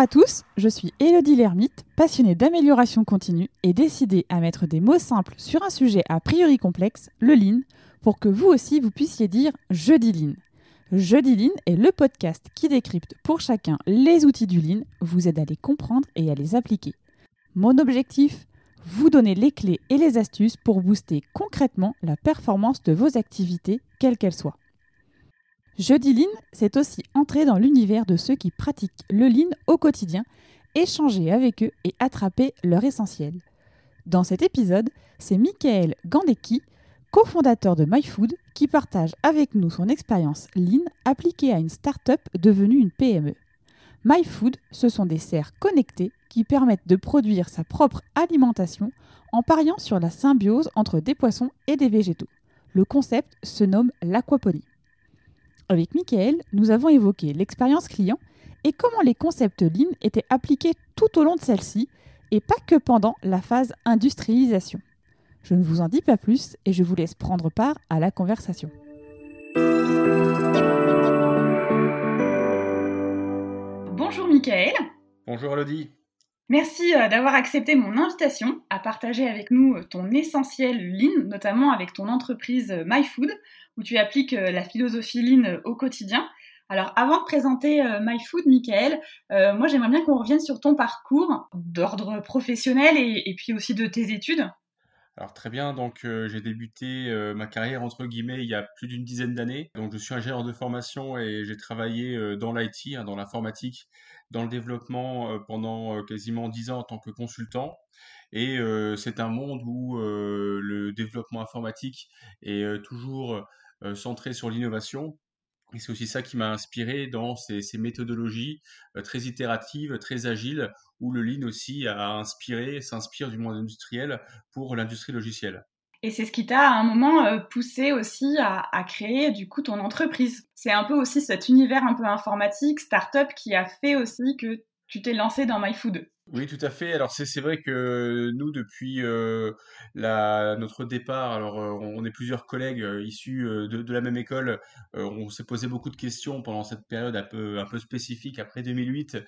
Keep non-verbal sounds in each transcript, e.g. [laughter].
à tous, je suis Elodie Lermite, passionnée d'amélioration continue et décidée à mettre des mots simples sur un sujet a priori complexe, le lean, pour que vous aussi vous puissiez dire je dis lean. Jeudi Lean est le podcast qui décrypte pour chacun les outils du lean, vous aide à les comprendre et à les appliquer. Mon objectif Vous donner les clés et les astuces pour booster concrètement la performance de vos activités, quelles qu'elles soient. Jeudi Lean, c'est aussi entrer dans l'univers de ceux qui pratiquent le lean au quotidien, échanger avec eux et attraper leur essentiel. Dans cet épisode, c'est Michael Gandecki, cofondateur de MyFood, qui partage avec nous son expérience Lean appliquée à une start-up devenue une PME. MyFood, ce sont des serres connectées qui permettent de produire sa propre alimentation en pariant sur la symbiose entre des poissons et des végétaux. Le concept se nomme l'aquaponie. Avec Michael, nous avons évoqué l'expérience client et comment les concepts Lean étaient appliqués tout au long de celle-ci et pas que pendant la phase industrialisation. Je ne vous en dis pas plus et je vous laisse prendre part à la conversation. Bonjour Michael. Bonjour Elodie. Merci euh, d'avoir accepté mon invitation à partager avec nous euh, ton essentiel Lean, notamment avec ton entreprise euh, MyFood, où tu appliques la philosophie Lean au quotidien. Alors, avant de présenter MyFood, Michael, moi j'aimerais bien qu'on revienne sur ton parcours d'ordre professionnel et, puis aussi de tes études. Alors très bien, donc j'ai débuté ma carrière entre guillemets il y a plus d'une dizaine d'années. Je suis ingénieur de formation et j'ai travaillé dans l'IT, hein, dans l'informatique, dans le développement pendant quasiment dix ans en tant que consultant. Et c'est un monde où le développement informatique est toujours centré sur l'innovation. Et c'est aussi ça qui m'a inspiré dans ces, méthodologies très itératives, très agiles, où le Lean aussi a inspiré, s'inspire du monde industriel pour l'industrie logicielle. Et c'est ce qui t'a à un moment poussé aussi à, à, créer du coup ton entreprise. C'est un peu aussi cet univers un peu informatique, start-up qui a fait aussi que tu t'es lancé dans MyFood. Oui, tout à fait. Alors c'est vrai que nous, depuis euh, notre départ, alors euh, on est plusieurs collègues euh, issus de, de, la même école, on s'est posé beaucoup de questions pendant cette période un peu, un peu spécifique après 2008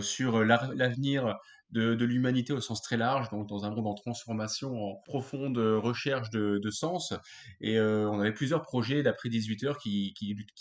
sur l'avenir de, l'humanité au sens très large, donc dans un monde en transformation, en profonde recherche de, sens. Et euh, on avait plusieurs projets d'après 18 heures qui,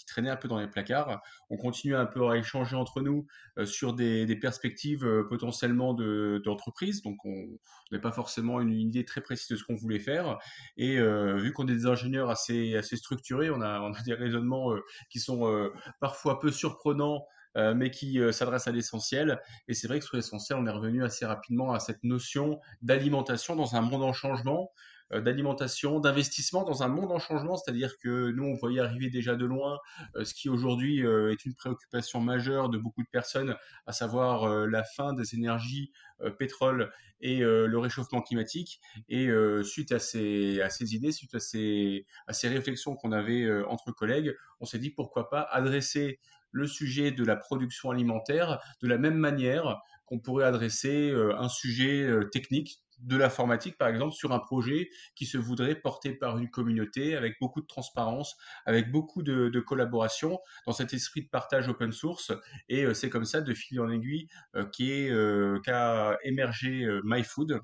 traînaient un peu dans les placards. On continuait un peu à échanger entre nous euh, sur des, perspectives euh, potentiellement d'entreprise. donc on n'avait pas forcément une, idée très précise de ce qu'on voulait faire. Et vu qu'on est des ingénieurs assez, assez structurés, on a, on a des raisonnements qui sont parfois peu surprenants euh, mais qui euh, s'adresse à l'essentiel. Et c'est vrai que sur l'essentiel, on est revenu assez rapidement à cette notion d'alimentation dans un monde en changement, euh, d'alimentation, d'investissement dans un monde en changement, c'est-à-dire que nous, on voyait arriver déjà de loin ce qui aujourd'hui est une préoccupation majeure de beaucoup de personnes, à savoir la fin des énergies pétrole et le réchauffement climatique. Et suite à ces, idées, suite à ces réflexions qu'on avait entre collègues, on s'est dit pourquoi pas adresser le sujet de la production alimentaire de la même manière qu'on pourrait adresser euh, un sujet euh, technique de l'informatique, par exemple, sur un projet qui se voudrait porter par une communauté avec beaucoup de transparence, avec beaucoup de, collaboration, dans cet esprit de partage open source. Et euh, c'est comme ça, de fil en aiguille, qu'a émergé MyFood,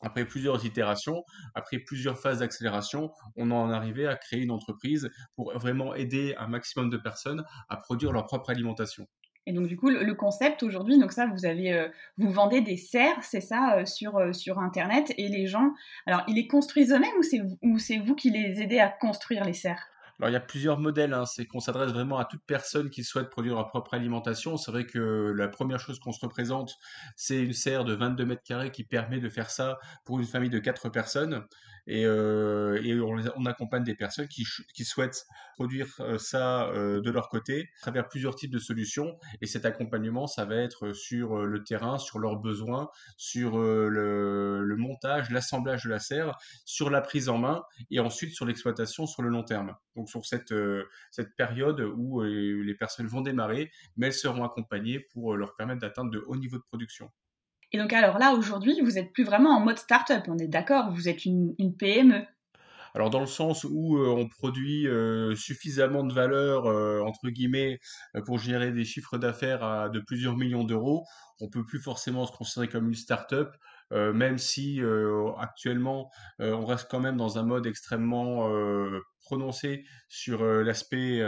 après plusieurs itérations, après plusieurs phases d'accélération, on en arrivait à créer une entreprise pour vraiment aider un maximum de personnes à produire leur propre alimentation. Et donc du coup, le, concept aujourd'hui, donc ça, vous avez, euh, vous vendez des serres, c'est ça, euh, sur euh, sur internet, et les gens, alors ils les construisent eux-mêmes ou c'est vous qui les aidez à construire les serres? Alors, il y a plusieurs modèles. Hein. C'est qu'on s'adresse vraiment à toute personne qui souhaite produire leur propre alimentation. C'est vrai que la première chose qu'on se représente, c'est une serre de 22 mètres carrés qui permet de faire ça pour une famille de 4 personnes. Et, euh, on, accompagne des personnes qui, souhaitent produire euh, ça euh, de leur côté à travers plusieurs types de solutions. Et cet accompagnement, ça va être sur le terrain, sur leurs besoins, sur le, le montage, l'assemblage de la serre, sur la prise en main et ensuite sur l'exploitation sur le long terme. Donc sur cette, cette période où les personnes vont démarrer, mais elles seront accompagnées pour leur permettre d'atteindre de hauts niveaux de production. Et donc alors là, aujourd'hui, vous n'êtes plus vraiment en mode start-up, on est d'accord, vous êtes une, PME. Alors dans le sens où on produit suffisamment de valeur entre guillemets pour gérer des chiffres d'affaires de plusieurs millions d'euros, on peut plus forcément se considérer comme une start-up. même si actuellement on reste quand même dans un mode extrêmement prononcé sur l'aspect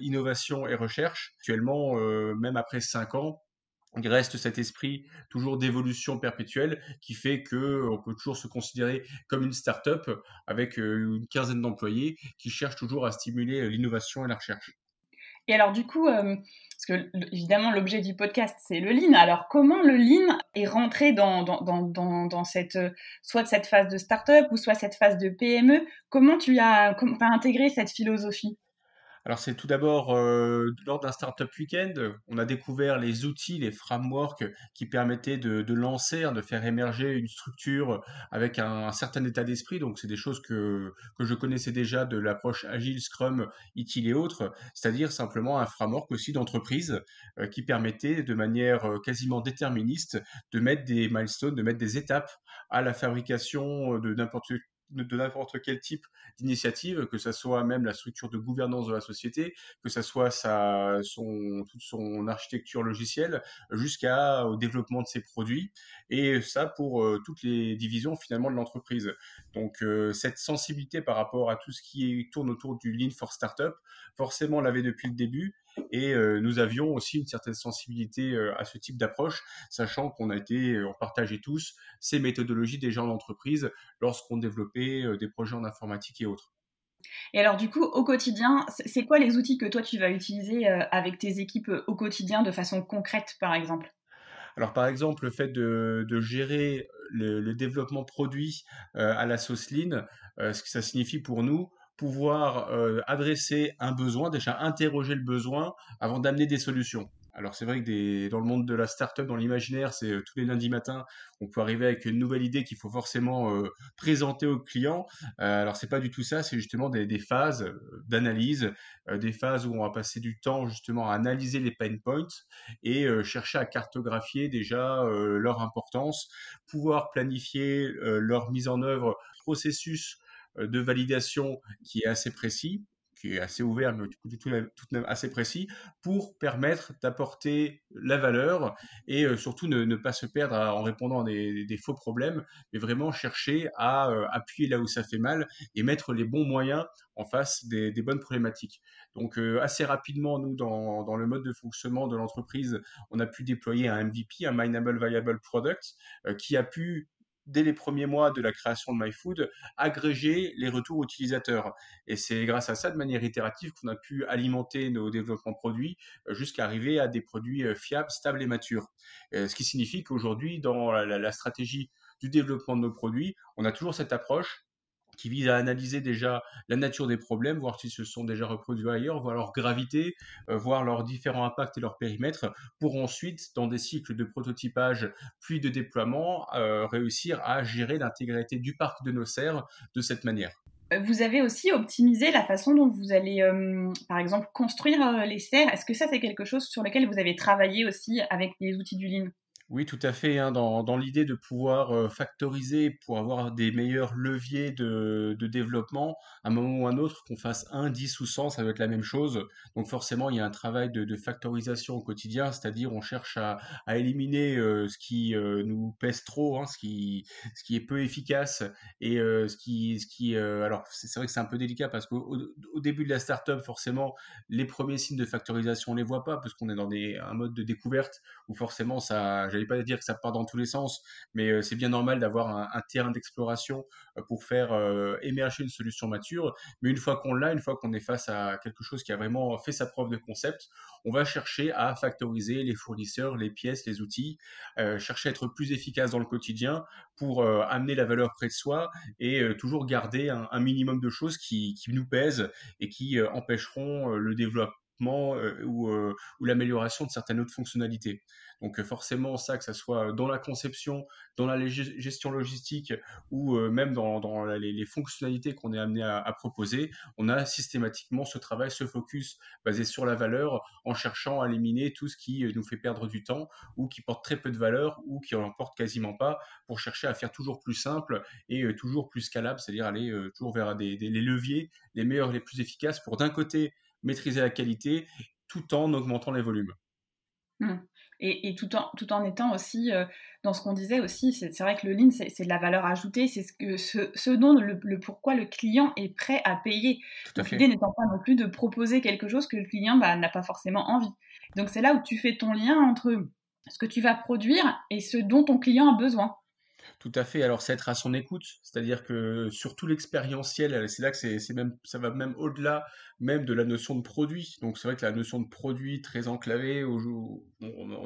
innovation et recherche. Actuellement, même après cinq ans, il reste cet esprit toujours d'évolution perpétuelle qui fait que on peut toujours se considérer comme une start-up avec une quinzaine d'employés qui cherchent toujours à stimuler l'innovation et la recherche. Et alors du coup, parce que évidemment l'objet du podcast c'est le lean. Alors comment le lean est rentré dans, cette soit cette phase de start-up ou soit cette phase de PME Comment tu as intégré cette philosophie? Alors c'est tout d'abord euh, lors d'un startup weekend, on a découvert les outils, les frameworks qui permettaient de, lancer, hein, de faire émerger une structure avec un, certain état d'esprit. Donc c'est des choses que, je connaissais déjà de l'approche agile, Scrum, ITIL et autres, c'est-à-dire simplement un framework aussi d'entreprise euh, qui permettait de manière euh, quasiment déterministe de mettre des milestones, de mettre des étapes à la fabrication de n'importe de n'importe quel type d'initiative, que ce soit même la structure de gouvernance de la société, que ce soit son, toute son architecture logicielle, jusqu'au développement de ses produits, et ça pour euh, toutes les divisions finalement de l'entreprise. Donc euh, cette sensibilité par rapport à tout ce qui tourne autour du Lean for Startup, forcément l'avait depuis le début, et euh, nous avions aussi une certaine sensibilité à ce type d'approche, sachant qu'on a été, on partageait tous ces méthodologies déjà en entreprise lorsqu'on développait des projets en informatique et autres. Et alors du coup, au quotidien, c'est quoi les outils que toi tu vas utiliser avec tes équipes au quotidien de façon concrète, par exemple? Alors par exemple, le fait de, gérer le, développement produit à la sauce lean, ce que ça signifie pour nous, pouvoir euh, adresser un besoin, déjà interroger le besoin avant d'amener des solutions. Alors c'est vrai que dans le monde de la startup, dans l'imaginaire, c'est euh, tous les lundis matins, on peut arriver avec une nouvelle idée qu'il faut forcément euh, présenter au client. Euh, alors c'est pas du tout ça, c'est justement des, des phases d'analyse, des phases où on va passer du temps justement à analyser les pain points et chercher à cartographier déjà leur importance, pouvoir planifier leur mise en œuvre, processus euh, de validation qui est assez précis, qui est assez ouvert, mais du coup, tout, tout, assez précis, pour permettre d'apporter la valeur et euh, surtout ne, pas se perdre en répondant à des, faux problèmes, mais vraiment chercher à euh, appuyer là où ça fait mal et mettre les bons moyens en face des, bonnes problématiques. Donc assez rapidement, nous, dans, dans, le mode de fonctionnement de l'entreprise, on a pu déployer un MVP, un Mineable Viable Product, qui a pu dès les premiers mois de la création de MyFood, agréger les retours utilisateurs. Et c'est grâce à ça, de manière itérative, qu'on a pu alimenter nos développements produits euh, jusqu'à arriver à des produits euh, fiables, stables et matures. Euh, ce qui signifie qu'aujourd'hui, dans la, stratégie du développement de nos produits, on a toujours cette approche qui vise à analyser déjà la nature des problèmes, voir s'ils se sont déjà reproduits ailleurs, voir leur gravité, euh, voir leurs différents impacts et leur périmètre, pour ensuite, dans des cycles de prototypage puis de déploiement, euh, réussir à gérer l'intégrité du parc de nos serres de cette manière. Euh, vous avez aussi optimisé la façon dont vous allez, par exemple, construire les serres. Est-ce que ça, c'est quelque chose sur lequel vous avez travaillé aussi avec les outils du Lean? Oui, tout à fait. Hein, dans, dans l'idée de pouvoir euh, factoriser pour avoir des meilleurs leviers de, de développement, à un moment ou à un autre, qu'on fasse 1, 10 ou 100, ça va être la même chose. Donc forcément, il y a un travail de, de factorisation au quotidien, c'est-à-dire on cherche à, à éliminer euh, ce qui euh, nous pèse trop, hein, ce, qui, ce qui est peu efficace et ce qui... Ce qui alors c'est vrai que c'est un peu délicat parce qu'au au début de la startup, forcément, les premiers signes de factorisation, on les voit pas parce qu'on est dans des, un mode de découverte où forcément ça j'allais pas dire que ça part dans tous les sens, mais euh, c'est bien normal d'avoir un, terrain d'exploration euh, pour faire euh, émerger une solution mature. Mais une fois qu'on l'a, une fois qu'on est face à quelque chose qui a vraiment fait sa preuve de concept, on va chercher à factoriser les fournisseurs, les pièces, les outils, chercher à être plus efficace dans le quotidien pour amener la valeur près de soi et toujours garder un, minimum de choses qui, qui, nous pèsent et qui empêcheront le développement développement ou, ou l'amélioration de certaines autres fonctionnalités. Donc forcément, ça, que ça soit dans la conception, dans la gestion logistique ou même dans, les, fonctionnalités qu'on est amené à, proposer, on a systématiquement ce travail, ce focus basé sur la valeur en cherchant à éliminer tout ce qui nous fait perdre du temps ou qui porte très peu de valeur ou qui en porte quasiment pas pour chercher à faire toujours plus simple et toujours plus scalable, c'est-à-dire aller toujours vers les leviers les meilleurs, les plus efficaces pour d'un côté maîtriser la qualité tout en augmentant les volumes. Mmh et, tout, en, tout en étant aussi euh, dans ce qu'on disait aussi, c'est vrai que le lean, c'est de la valeur ajoutée, c'est ce, ce, ce, dont le, pourquoi le client est prêt à payer. L'idée n'étant pas non plus de proposer quelque chose que le client bah, n'a pas forcément envie. Donc c'est là où tu fais ton lien entre ce que tu vas produire et ce dont ton client a besoin. Tout à fait. Alors, c'est être à son écoute, c'est-à-dire que surtout l'expérientiel, c'est là que c'est même, ça va même au-delà même de la notion de produit. Donc, c'est vrai que la notion de produit très enclavée, on,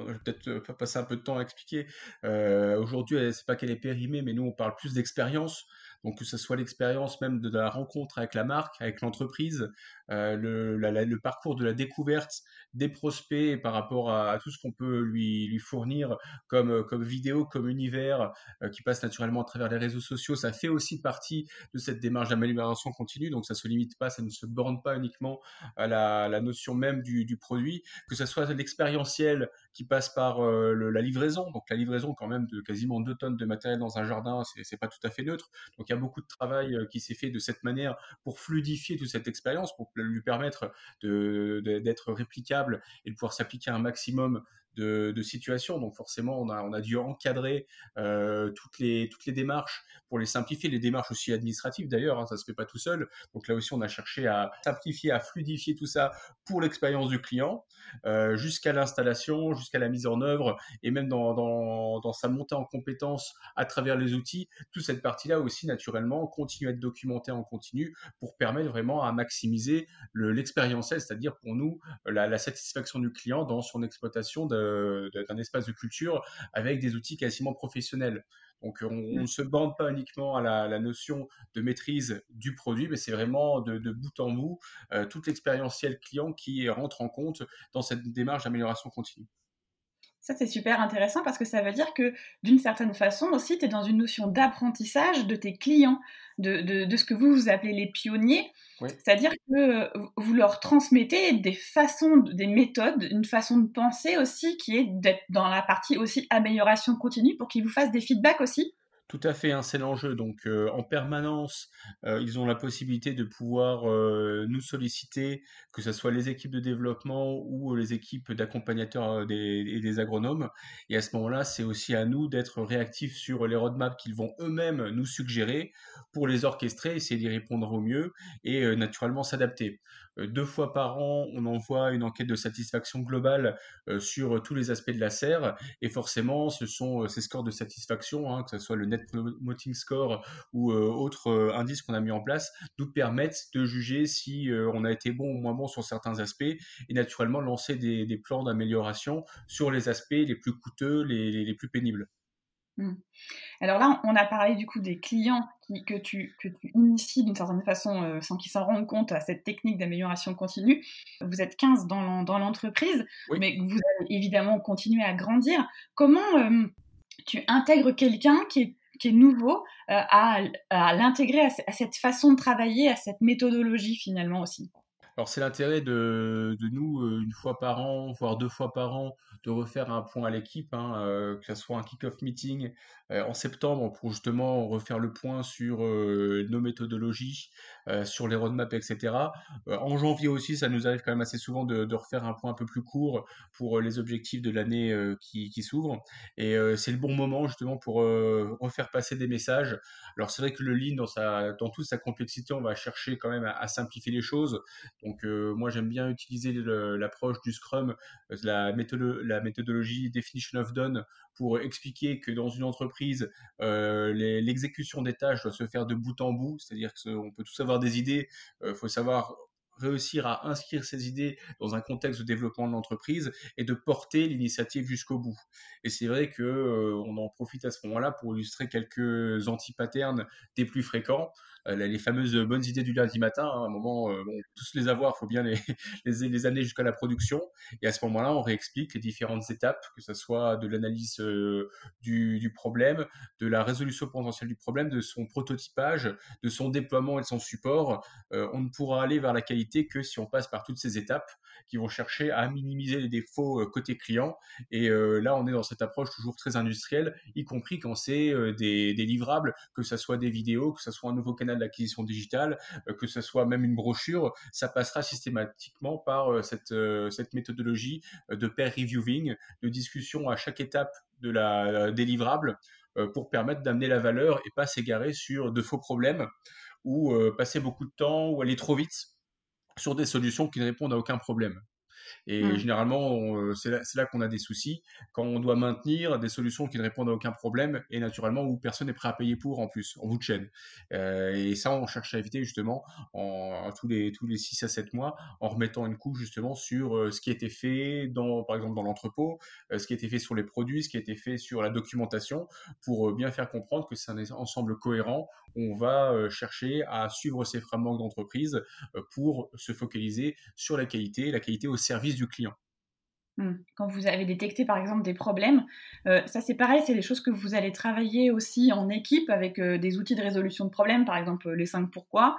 va peut-être euh, passer un peu de temps à expliquer. Euh, aujourd'hui, c'est pas qu'elle est périmée, mais nous, on parle plus d'expérience. Donc que ce soit l'expérience même de la rencontre avec la marque, avec l'entreprise, euh, le, parcours de la découverte des prospects par rapport à, tout ce qu'on peut lui, fournir comme, comme vidéo, comme univers euh, qui passe naturellement à travers les réseaux sociaux, ça fait aussi partie de cette démarche d'amélioration continue. Donc ça se limite pas, ça ne se borne pas uniquement à la, notion même du, du, produit, que ce soit l'expérientiel qui passe par euh, la livraison. Donc la livraison quand même de quasiment 2 tonnes de matériel dans un jardin, c'est pas tout à fait neutre. Donc il y a beaucoup de travail euh, qui s'est fait de cette manière pour fluidifier toute cette expérience, pour lui permettre d'être réplicable et de pouvoir s'appliquer un maximum de, situations. Donc forcément, on a, on a dû encadrer euh, toutes, les, toutes les démarches pour les simplifier, les démarches aussi administratives d'ailleurs, hein, ça se fait pas tout seul. Donc là aussi, on a cherché à simplifier, à fluidifier tout ça pour l'expérience du client, euh, jusqu'à l'installation, jusqu'à la mise en œuvre, et même dans, dans, sa montée en compétences à travers les outils. Toute cette partie-là aussi, naturellement, continue à être documentée en continu pour permettre vraiment à maximiser l'expérientiel, c'est-à-dire pour nous la, satisfaction du client dans son exploitation de d'un espace de culture avec des outils quasiment professionnels. Donc on mmh. ne se bande pas uniquement à la, notion de maîtrise du produit, mais c'est vraiment de, bout en bout euh, toute l'expérientiel client qui rentre en compte dans cette démarche d'amélioration continue. Ça, c'est super intéressant parce que ça veut dire que d'une certaine façon aussi, tu es dans une notion d'apprentissage de tes clients, de, de, ce que vous, vous appelez les pionniers. C'est-à-dire que euh, vous leur transmettez des façons, des méthodes, une façon de penser aussi qui est d'être dans la partie aussi amélioration continue pour qu'ils vous fassent des feedbacks aussi. Tout à fait, hein, c'est l'enjeu. Donc, euh, en permanence, euh, ils ont la possibilité de pouvoir euh, nous solliciter, que ce soit les équipes de développement ou les équipes d'accompagnateurs et des agronomes. Et à ce moment-là, c'est aussi à nous d'être réactifs sur les roadmaps qu'ils vont eux-mêmes nous suggérer pour les orchestrer, essayer d'y répondre au mieux et naturellement s'adapter. Euh, deux fois par an, on envoie une enquête de satisfaction globale euh, sur tous les aspects de la serre. Et forcément, ce sont euh, ces scores de satisfaction, hein, que ce soit le Net Promoting Score ou autres indices qu'on a mis en place, nous permettent de juger si on a été bon ou moins bon sur certains aspects et naturellement lancer des, plans d'amélioration sur les aspects les plus coûteux, les plus pénibles. Mmh. Alors là, on a parlé du coup des clients que, tu, que tu inities d'une certaine façon euh, sans qu'ils s'en rendent compte à cette technique d'amélioration continue. Vous êtes 15 dans, dans l'entreprise, mais vous allez évidemment continuer à grandir. Comment euh, tu intègres quelqu'un qui est, qui est nouveau euh, à, à l'intégrer à, cette façon de travailler, à cette méthodologie finalement aussi? Alors c'est l'intérêt de, de, nous, une fois par an, voire deux fois par an, de refaire un point à l'équipe, hein, que ce soit un kick-off meeting en septembre pour justement refaire le point sur nos méthodologies, sur les roadmaps, etc. en janvier aussi, ça nous arrive quand même assez souvent de, de refaire un point un peu plus court pour les objectifs de l'année qui, qui s'ouvre. Et c'est le bon moment justement pour refaire passer des messages. Alors c'est vrai que le lean, dans, sa, dans toute sa complexité, on va chercher quand même à simplifier les choses. Donc euh, moi j'aime bien utiliser l'approche du Scrum, euh, la, méthodologie Definition of Done pour expliquer que dans une entreprise, euh, l'exécution des tâches doit se faire de bout en bout, c'est-à-dire qu'on peut tous avoir des idées, il faut savoir réussir à inscrire ces idées dans un contexte de développement de l'entreprise et de porter l'initiative jusqu'au bout. Et c'est vrai que on en profite à ce moment-là pour illustrer quelques anti-patterns des plus fréquents. Euh, les fameuses bonnes idées du lundi matin, hein, à un moment, euh, bon, tous les avoir, il faut bien [laughs] les, les, amener jusqu'à la production. Et à ce moment-là, on réexplique les différentes étapes, que ce soit de l'analyse du, du, problème, de la résolution potentielle du problème, de son prototypage, de son déploiement et de son support. on ne pourra aller vers la qualité que si on passe par toutes ces étapes qui vont chercher à minimiser les défauts euh, côté client. Et euh, là, on est dans cette approche toujours très industrielle, y compris quand c'est euh, des, livrables, que ce soit des vidéos, que ce soit un nouveau canal d'acquisition digitale, que ce soit même une brochure, ça passera systématiquement par cette, cette méthodologie de pair reviewing, de discussion à chaque étape de la délivrable pour permettre d'amener la valeur et pas s'égarer sur de faux problèmes ou passer beaucoup de temps ou aller trop vite sur des solutions qui ne répondent à aucun problème. Et mmh. généralement, euh, c'est là, qu'on a des soucis, quand on doit maintenir des solutions qui ne répondent à aucun problème et naturellement où personne n'est prêt à payer pour en plus, en bout de chaîne. Euh, et ça, on cherche à éviter justement en, tous, les, tous les 6 à 7 mois en remettant une couche justement sur euh, ce qui a été fait, dans, par exemple dans l'entrepôt, ce qui a été fait sur les produits, ce qui a été fait sur la documentation pour bien faire comprendre que c'est un ensemble cohérent. On va chercher à suivre ces frameworks d'entreprise pour se focaliser sur la qualité, la qualité au service du client. Hmm. Quand vous avez détecté par exemple des problèmes, euh, ça c'est pareil, c'est des choses que vous allez travailler aussi en équipe avec euh, des outils de résolution de problèmes, par exemple les 5 pourquoi,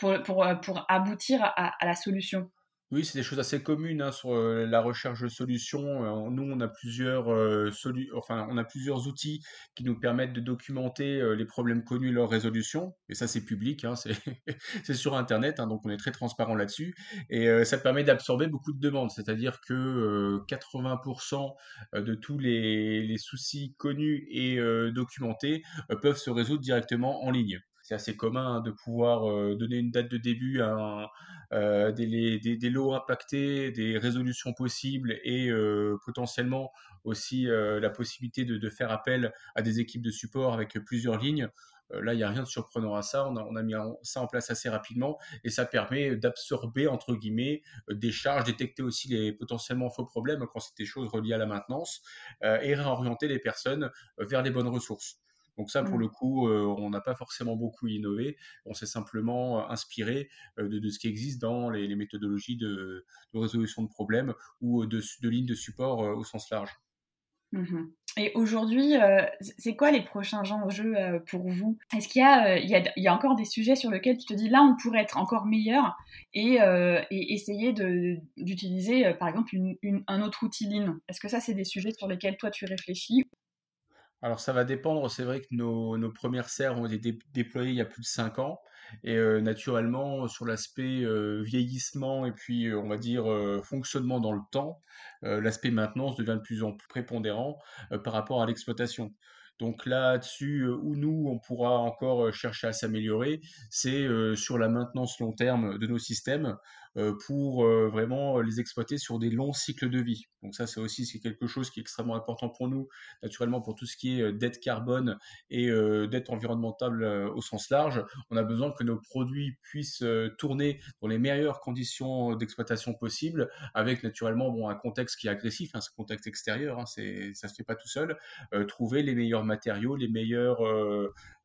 pour, pour, euh, pour aboutir à, la solution. Oui, c'est des choses assez communes hein, sur euh, la recherche de solutions. Euh, nous, on a plusieurs euh, enfin, on a plusieurs outils qui nous permettent de documenter les problèmes connus et leur résolution. Et ça, c'est public, hein, c'est [laughs] sur Internet, hein, donc on est très transparent là-dessus. Et ça permet d'absorber beaucoup de demandes, c'est-à-dire que 80% de tous les, les, soucis connus et documentés peuvent se résoudre directement en ligne c'est assez commun de pouvoir donner une date de début à des, lots impactés, des résolutions possibles et potentiellement aussi la possibilité de, faire appel à des équipes de support avec plusieurs lignes. Là, il n'y a rien de surprenant à ça. On a, on a, mis ça en place assez rapidement et ça permet d'absorber, entre guillemets, des charges, détecter aussi les potentiellement faux problèmes quand c'est des choses reliées à la maintenance et réorienter les personnes vers les bonnes ressources. Donc ça, pour mmh. le coup, euh, on n'a pas forcément beaucoup innové. On s'est simplement euh, inspiré euh, de, ce qui existe dans les, méthodologies de, résolution de problèmes ou de, lignes de support au sens large. Mmh et aujourd'hui, c'est quoi les prochains enjeux pour vous? Est-ce qu'il y, a, il y, a, encore des sujets sur lesquels tu te dis là, on pourrait être encore meilleur et, essayer d'utiliser, par exemple, un autre outil Lean? Est-ce que ça, c'est des sujets sur lesquels toi, tu réfléchis? Alors ça va dépendre, c'est vrai que nos, nos premières serres ont été déployées il y a plus de 5 ans et euh, naturellement sur l'aspect euh, vieillissement et puis euh, on va dire fonctionnement dans le temps, l'aspect maintenance devient de plus en plus prépondérant par rapport à l'exploitation. Donc là-dessus, où nous, on pourra encore chercher à s'améliorer, c'est sur la maintenance long terme de nos systèmes, pour euh, vraiment les exploiter sur des longs cycles de vie. Donc ça, c'est aussi quelque chose qui est extrêmement important pour nous, naturellement pour tout ce qui est euh, dette carbone et dette environnementale au sens large. On a besoin que nos produits puissent tourner dans les meilleures conditions d'exploitation possibles, avec naturellement bon, un contexte qui est agressif, hein, ce contexte extérieur, hein, c'est, ça se fait pas tout seul. trouver les meilleurs matériaux, les meilleurs,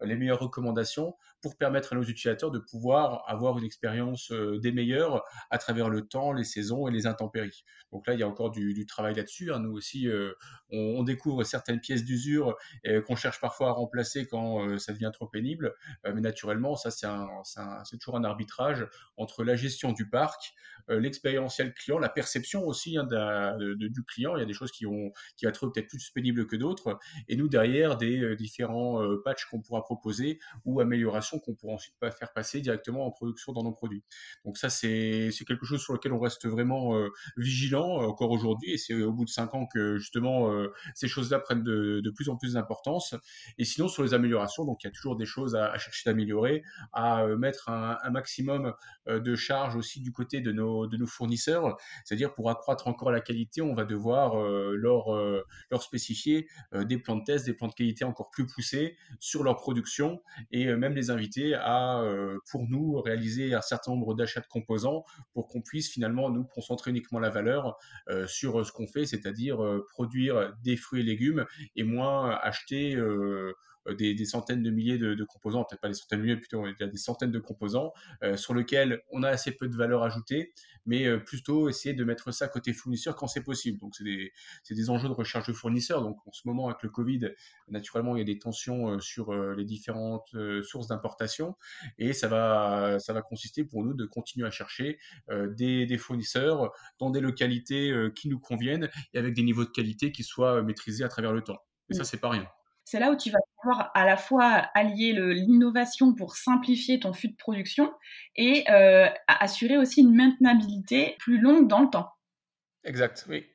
les meilleures recommandations pour permettre à nos utilisateurs de pouvoir avoir une expérience des meilleures à travers le temps, les saisons et les intempéries. Donc là, il y a encore du, travail là-dessus. Hein. Nous aussi, euh, on, découvre certaines pièces d'usure euh, qu'on cherche parfois à remplacer quand euh, ça devient trop pénible. mais naturellement, ça, c'est toujours un arbitrage entre la gestion du parc, l'expérientiel client, la perception aussi hein, du client. Il y a des choses qui, ont, qui être peut-être plus pénibles que d'autres. Et nous, derrière, des différents patchs qu'on pourra proposer ou améliorations qu'on pourra ensuite faire passer directement en production dans nos produits. Donc ça, c'est quelque chose sur lequel on reste vraiment euh, vigilant euh, encore aujourd'hui. Et c'est au bout de cinq ans que justement euh, ces choses-là prennent de, plus en plus d'importance. Et sinon, sur les améliorations, donc il y a toujours des choses à, chercher d'améliorer, à mettre un, maximum de charges aussi du côté de nos, fournisseurs. C'est-à-dire pour accroître encore la qualité, on va devoir leur, leur spécifier des plans de test, des plans de qualité encore plus poussés sur leur production et même les à, pour nous, réaliser un certain nombre d'achats de composants pour qu'on puisse finalement nous concentrer uniquement la valeur sur ce qu'on fait, c'est-à-dire produire des fruits et légumes et moins acheter euh, des, centaines de milliers de, composants, peut-être pas des centaines de milliers, plutôt des centaines de composants euh, sur lesquels on a assez peu de valeur ajoutée, mais euh, plutôt essayer de mettre ça côté fournisseur quand c'est possible. Donc c'est des, des, enjeux de recherche de fournisseurs. Donc en ce moment avec le Covid, naturellement il y a des tensions sur les différentes sources d'importation et ça va, ça va consister pour nous de continuer à chercher des, des, fournisseurs dans des localités qui nous conviennent et avec des niveaux de qualité qui soient maîtrisés à travers le temps. Et ça, c'est pas rien c'est là où tu vas pouvoir à la fois allier l'innovation pour simplifier ton flux de production et euh, assurer aussi une maintenabilité plus longue dans le temps. Exact, oui.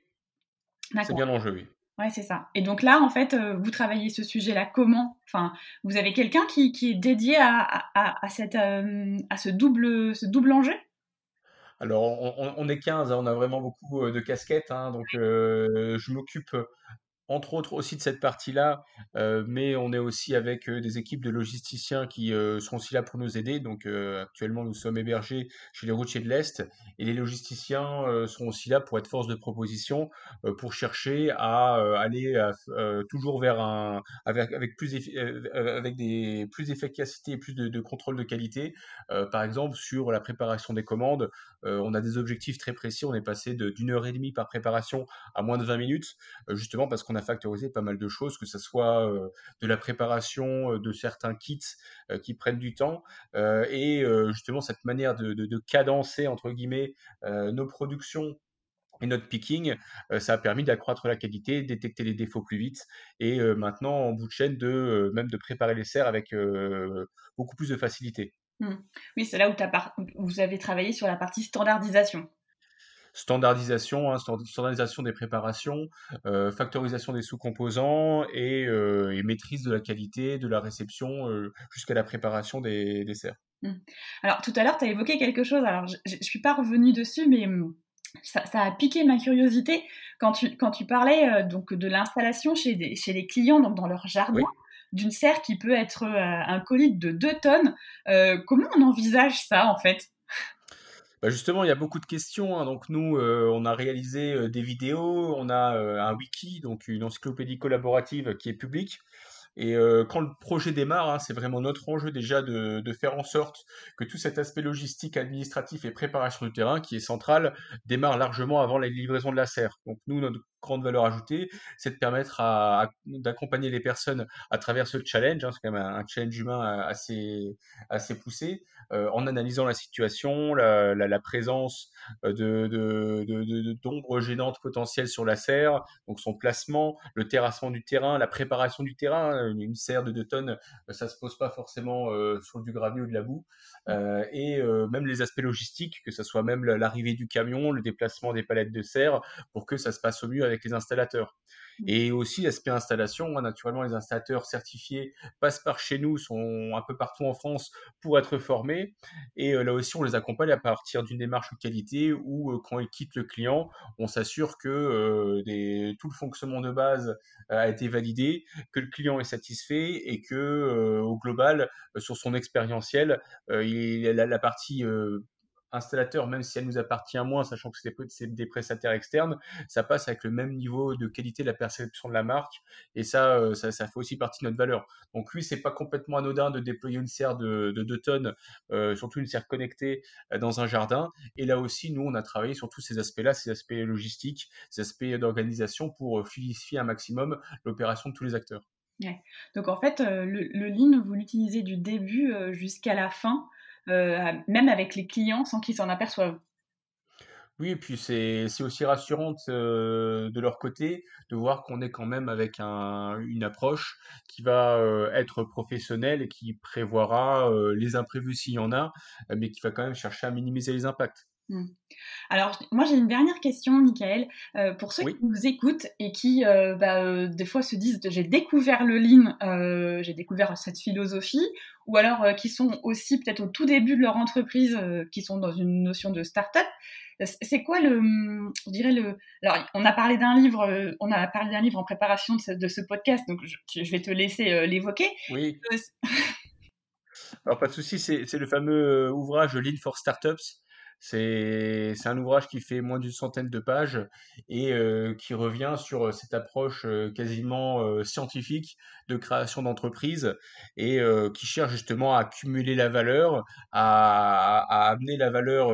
C'est bien l'enjeu, oui. Oui, c'est ça. Et donc là, en fait, euh, vous travaillez ce sujet-là comment? Enfin, vous avez quelqu'un qui, est dédié à, à, cette, euh, à ce, double, ce double enjeu? Alors, on, est 15, hein, on a vraiment beaucoup de casquettes. Hein, donc, je m'occupe entre autres aussi de cette partie-là, euh, mais on est aussi avec euh, des équipes de logisticiens qui euh, sont aussi là pour nous aider. Donc actuellement, nous sommes hébergés chez les routiers de l'Est et les logisticiens sont aussi là pour être force de proposition, pour chercher à aller toujours vers un avec, avec plus avec des plus d'efficacité et plus de, de, contrôle de qualité. par exemple, sur la préparation des commandes, on a des objectifs très précis. On est passé d'une heure et demie par préparation à moins de 20 minutes, justement parce qu'on a factoriser pas mal de choses, que ce soit de la préparation de certains kits qui prennent du temps et justement cette manière de, cadencer entre guillemets nos productions et notre picking, ça a permis d'accroître la qualité, détecter les défauts plus vite et maintenant en bout de chaîne de même de préparer les serres avec beaucoup plus de facilité. Mmh. Oui, c'est là où vous avez travaillé sur la partie standardisation standardisation, hein, standardisation des préparations, euh, factorisation des sous-composants et, euh, maîtrise de la qualité, de la réception euh, jusqu'à la préparation des desserts. Mmh. Alors tout à l'heure, tu as évoqué quelque chose, alors je ne suis pas revenue dessus, mais mmh, ça, a piqué ma curiosité quand tu, quand tu parlais donc de l'installation chez, chez les clients donc dans leur jardin. d'une serre qui peut être un colis de 2 tonnes. comment on envisage ça en fait? Bah, justement, il y a beaucoup de questions. Hein. Donc nous, euh, on a réalisé euh, des vidéos, on a euh, un wiki, donc une encyclopédie collaborative qui est publique. Et quand le projet démarre, hein, c'est vraiment notre enjeu déjà de, de, faire en sorte que tout cet aspect logistique, administratif et préparation du terrain, qui est central, démarre largement avant la livraison de la serre. Donc nous, notre grande valeur ajoutée, c'est de permettre d'accompagner les personnes à travers ce challenge, hein, c'est quand même un, challenge humain assez, assez poussé, euh, en analysant la situation, la, présence euh, de, d'ombres gênantes potentielles sur la serre, donc son placement, le terrassement du terrain, la préparation du terrain. Une, serre de 2 tonnes, euh, ça se pose pas forcément sur du gravier ou de la boue. et même les aspects logistiques, que ce soit même l'arrivée du camion, le déplacement des palettes de serre, pour que ça se passe au mieux avec les installateurs. Mmh. Et aussi l'aspect installation, naturellement les installateurs certifiés passent par chez nous, sont un peu partout en France pour être formés. Et là aussi, on les accompagne à partir d'une démarche de qualité où quand ils quittent le client, on s'assure que des, tout le fonctionnement de base a été validé, que le client est satisfait et que au global, sur son expérientiel, il, la, la partie installateur, même si elle nous appartient moins, sachant que c'est des, prestataires externes, ça passe avec le même niveau de qualité de la perception de la marque. Et ça, euh, ça, fait aussi partie de notre valeur. Donc oui, c'est pas complètement anodin de déployer une serre de, 2 tonnes, euh, surtout une serre connectée euh, dans un jardin. Et là aussi, nous, on a travaillé sur tous ces aspects-là, ces aspects logistiques, ces aspects d'organisation pour fluidifier un maximum l'opération de tous les acteurs. Donc en fait, le, le lean, vous l'utilisez du début jusqu'à la fin. Euh, même avec les clients sans qu'ils s'en aperçoivent. Oui, et puis c'est aussi rassurant euh, de leur côté de voir qu'on est quand même avec un, une approche qui va euh, être professionnelle et qui prévoira les imprévus s'il y en a, mais qui va quand même chercher à minimiser les impacts. Mmh. Alors, moi j'ai une dernière question, Michael. Euh, pour ceux qui nous écoutent et qui, euh, bah, euh, des fois, se disent j'ai découvert le Lean, j'ai découvert cette philosophie, ou alors qui sont aussi peut-être au tout début de leur entreprise, qui sont dans une notion de start-up, c'est quoi le, je dirais le. Alors, on a parlé d'un livre, on a parlé d'un livre en préparation de ce, podcast, donc je, vais te laisser l'évoquer. Oui. [laughs] Alors, pas de souci, c'est le fameux ouvrage Lean for Startups C'est un ouvrage qui fait moins d'une centaine de pages et qui revient sur cette approche quasiment scientifique de création d'entreprise et qui cherche justement à accumuler la valeur, à, à amener la valeur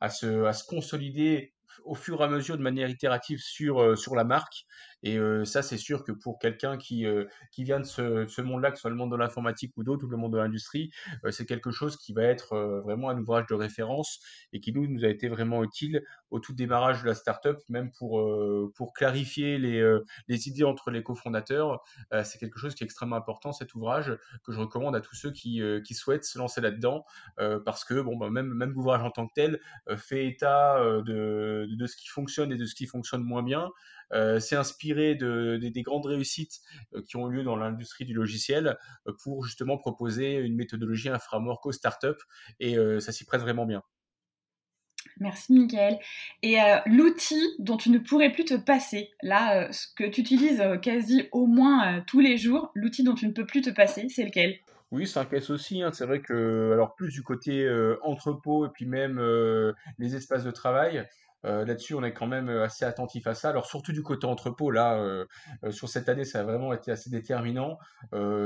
à, se, à se consolider au fur et à mesure de manière itérative sur, sur la marque et ça, c'est sûr que pour quelqu'un qui, qui vient de ce, monde-là, que ce soit le monde de l'informatique ou d'autres, ou le monde de l'industrie, c'est quelque chose qui va être vraiment un ouvrage de référence et qui nous, nous a été vraiment utile au tout démarrage de la startup, même pour, pour clarifier les, les idées entre les cofondateurs. c'est quelque chose qui est extrêmement important, cet ouvrage, que je recommande à tous ceux qui, qui souhaitent se lancer là-dedans, parce que bon, bah, même, même l'ouvrage en tant que tel fait état de, de ce qui fonctionne et de ce qui fonctionne moins bien. Euh, c'est inspiré de, des grandes réussites euh, qui ont eu lieu dans l'industrie du logiciel euh, pour justement proposer une méthodologie, un framework aux startups et ça s'y prête vraiment bien. Merci Michael. Et l'outil dont tu ne pourrais plus te passer, là, ce que tu utilises quasi au moins tous les jours, l'outil dont tu ne peux plus te passer, c'est lequel? Oui, c'est un caisse aussi. Hein. C'est vrai que, alors plus du côté entrepôt et puis même les espaces de travail, euh, là-dessus, on est quand même euh, assez attentif à ça. Alors surtout du côté entrepôt, là, euh, sur cette année, ça a vraiment été assez déterminant.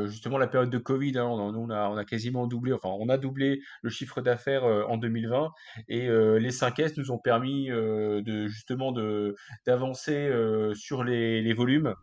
justement, la période de Covid, hein, on, a, quasiment doublé, enfin, on a doublé le chiffre d'affaires en 2020, et les 5S nous ont permis de justement d'avancer sur les, les volumes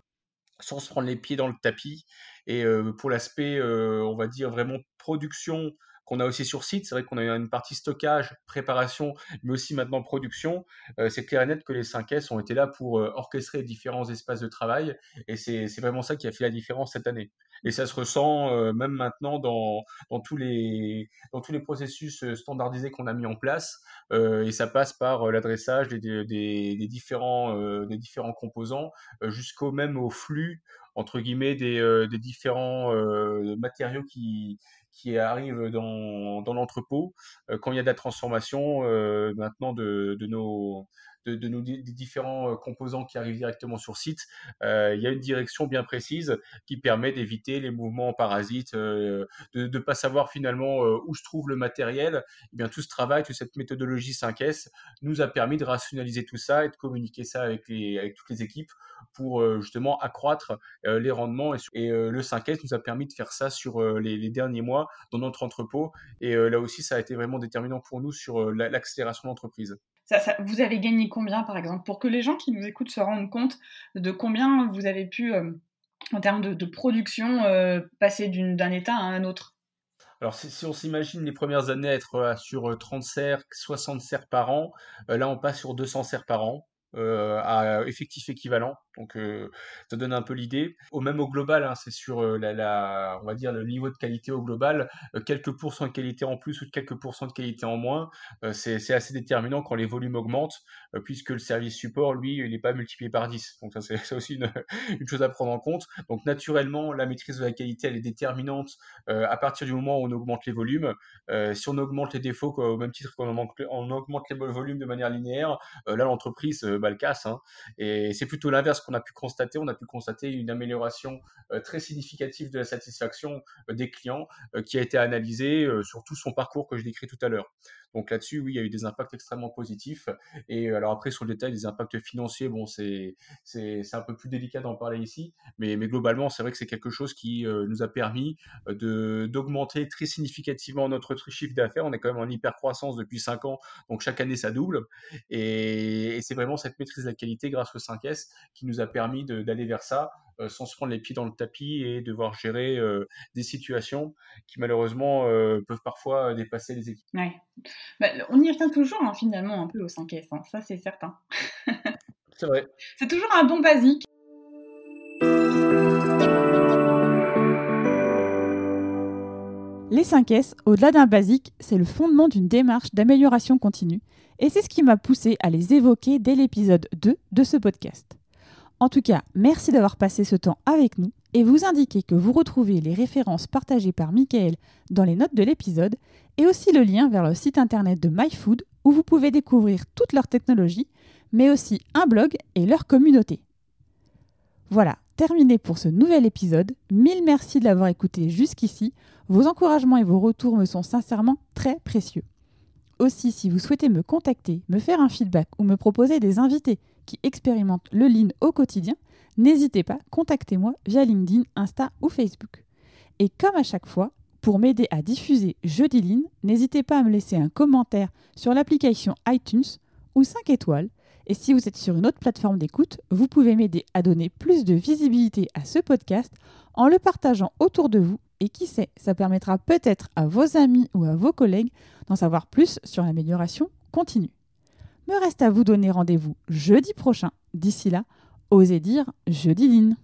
sans se prendre les pieds dans le tapis. Et pour l'aspect, on va dire vraiment production qu'on a aussi sur site. C'est vrai qu'on a une partie stockage, préparation, mais aussi maintenant production. Euh, c'est clair et net que les 5S ont été là pour euh, orchestrer différents espaces de travail et c'est vraiment ça qui a fait la différence cette année. Et ça se ressent euh, même maintenant dans, dans, tous les, dans tous les processus standardisés qu'on a mis en place. et ça passe par l'adressage des, des, des, différents, des différents composants jusqu'au même au flux entre guillemets des, des différents matériaux qui, qui arrive dans, dans l'entrepôt, euh, quand il y a de la transformation euh, maintenant de, de nos de, de nos des différents euh, composants qui arrivent directement sur site, euh, il y a une direction bien précise qui permet d'éviter les mouvements parasites, euh, de ne pas savoir finalement où je trouve le matériel. Eh bien, tout ce travail, toute cette méthodologie 5S nous a permis de rationaliser tout ça et de communiquer ça avec, les, avec toutes les équipes pour justement accroître les rendements. Et, le 5S nous a permis de faire ça sur les, derniers mois dans notre entrepôt. Et là aussi, ça a été vraiment déterminant pour nous sur l'accélération vous avez gagné combien, par exemple, pour que les gens qui nous écoutent se rendent compte de combien vous avez pu, euh, en termes de, production, euh, passer d'un état à un autre? Alors, si, on s'imagine les premières années être euh, sur 30 cercles, 60 cercles par an, là, on passe sur 200 cercles par an. Euh, à effectif équivalent. Donc, euh, ça donne un peu l'idée. Au même au global, hein, c'est sur euh, la, on va dire le niveau de qualité au global, quelques pourcents de qualité en plus ou quelques pourcents de qualité en moins, c'est assez déterminant quand les volumes augmentent, puisque le service support, lui, il n'est pas multiplié par 10. Donc ça, c'est [laughs] aussi une, chose à prendre en compte. Donc naturellement, la maîtrise de la qualité, elle est déterminante à partir du moment où on augmente les volumes. si on augmente les défauts, au même titre qu'on augmente les volumes de manière linéaire, là, l'entreprise Hein. Et c'est plutôt l'inverse qu'on a pu constater. On a pu constater une amélioration euh, très significative de la satisfaction euh, des clients euh, qui a été analysée sur tout son parcours que je décris tout à l'heure. Donc là-dessus, oui, il y a eu des impacts extrêmement positifs. Et alors après, sur le détail des impacts financiers, bon, c'est un peu plus délicat d'en parler ici, mais, mais globalement, c'est vrai que c'est quelque chose qui nous a permis d'augmenter très significativement notre chiffre d'affaires. On est quand même en hyper croissance depuis 5 ans, donc chaque année ça double. Et, c'est vraiment cette maîtrise de la qualité grâce au 5S qui nous a permis d'aller vers ça euh, sans se prendre les pieds dans le tapis et devoir gérer euh, des situations qui malheureusement euh, peuvent parfois dépasser les équipes. Ouais. Bah, on y revient toujours hein, finalement un peu au 5S, hein. ça c'est certain. [laughs] c'est vrai. C'est toujours un bon basique. Les 5S, au-delà d'un basique, c'est le fondement d'une démarche d'amélioration continue, et c'est ce qui m'a poussé à les évoquer dès l'épisode 2 de ce podcast. En tout cas, merci d'avoir passé ce temps avec nous et vous indiquer que vous retrouvez les références partagées par Michael dans les notes de l'épisode et aussi le lien vers le site internet de MyFood où vous pouvez découvrir toutes leurs technologies, mais aussi un blog et leur communauté. Voilà, terminé pour ce nouvel épisode. Mille merci de l'avoir écouté jusqu'ici. Vos encouragements et vos retours me sont sincèrement très précieux. Aussi, si vous souhaitez me contacter, me faire un feedback ou me proposer des invités qui expérimentent le Lean au quotidien, n'hésitez pas, contactez-moi via LinkedIn, Insta ou Facebook. Et comme à chaque fois, pour m'aider à diffuser Jeudi Lean, n'hésitez pas à me laisser un commentaire sur l'application iTunes ou 5 étoiles. Et si vous êtes sur une autre plateforme d'écoute, vous pouvez m'aider à donner plus de visibilité à ce podcast en le partageant autour de vous. Et qui sait, ça permettra peut-être à vos amis ou à vos collègues d'en savoir plus sur l'amélioration continue. Me reste à vous donner rendez-vous jeudi prochain. D'ici là, osez dire jeudi Lean.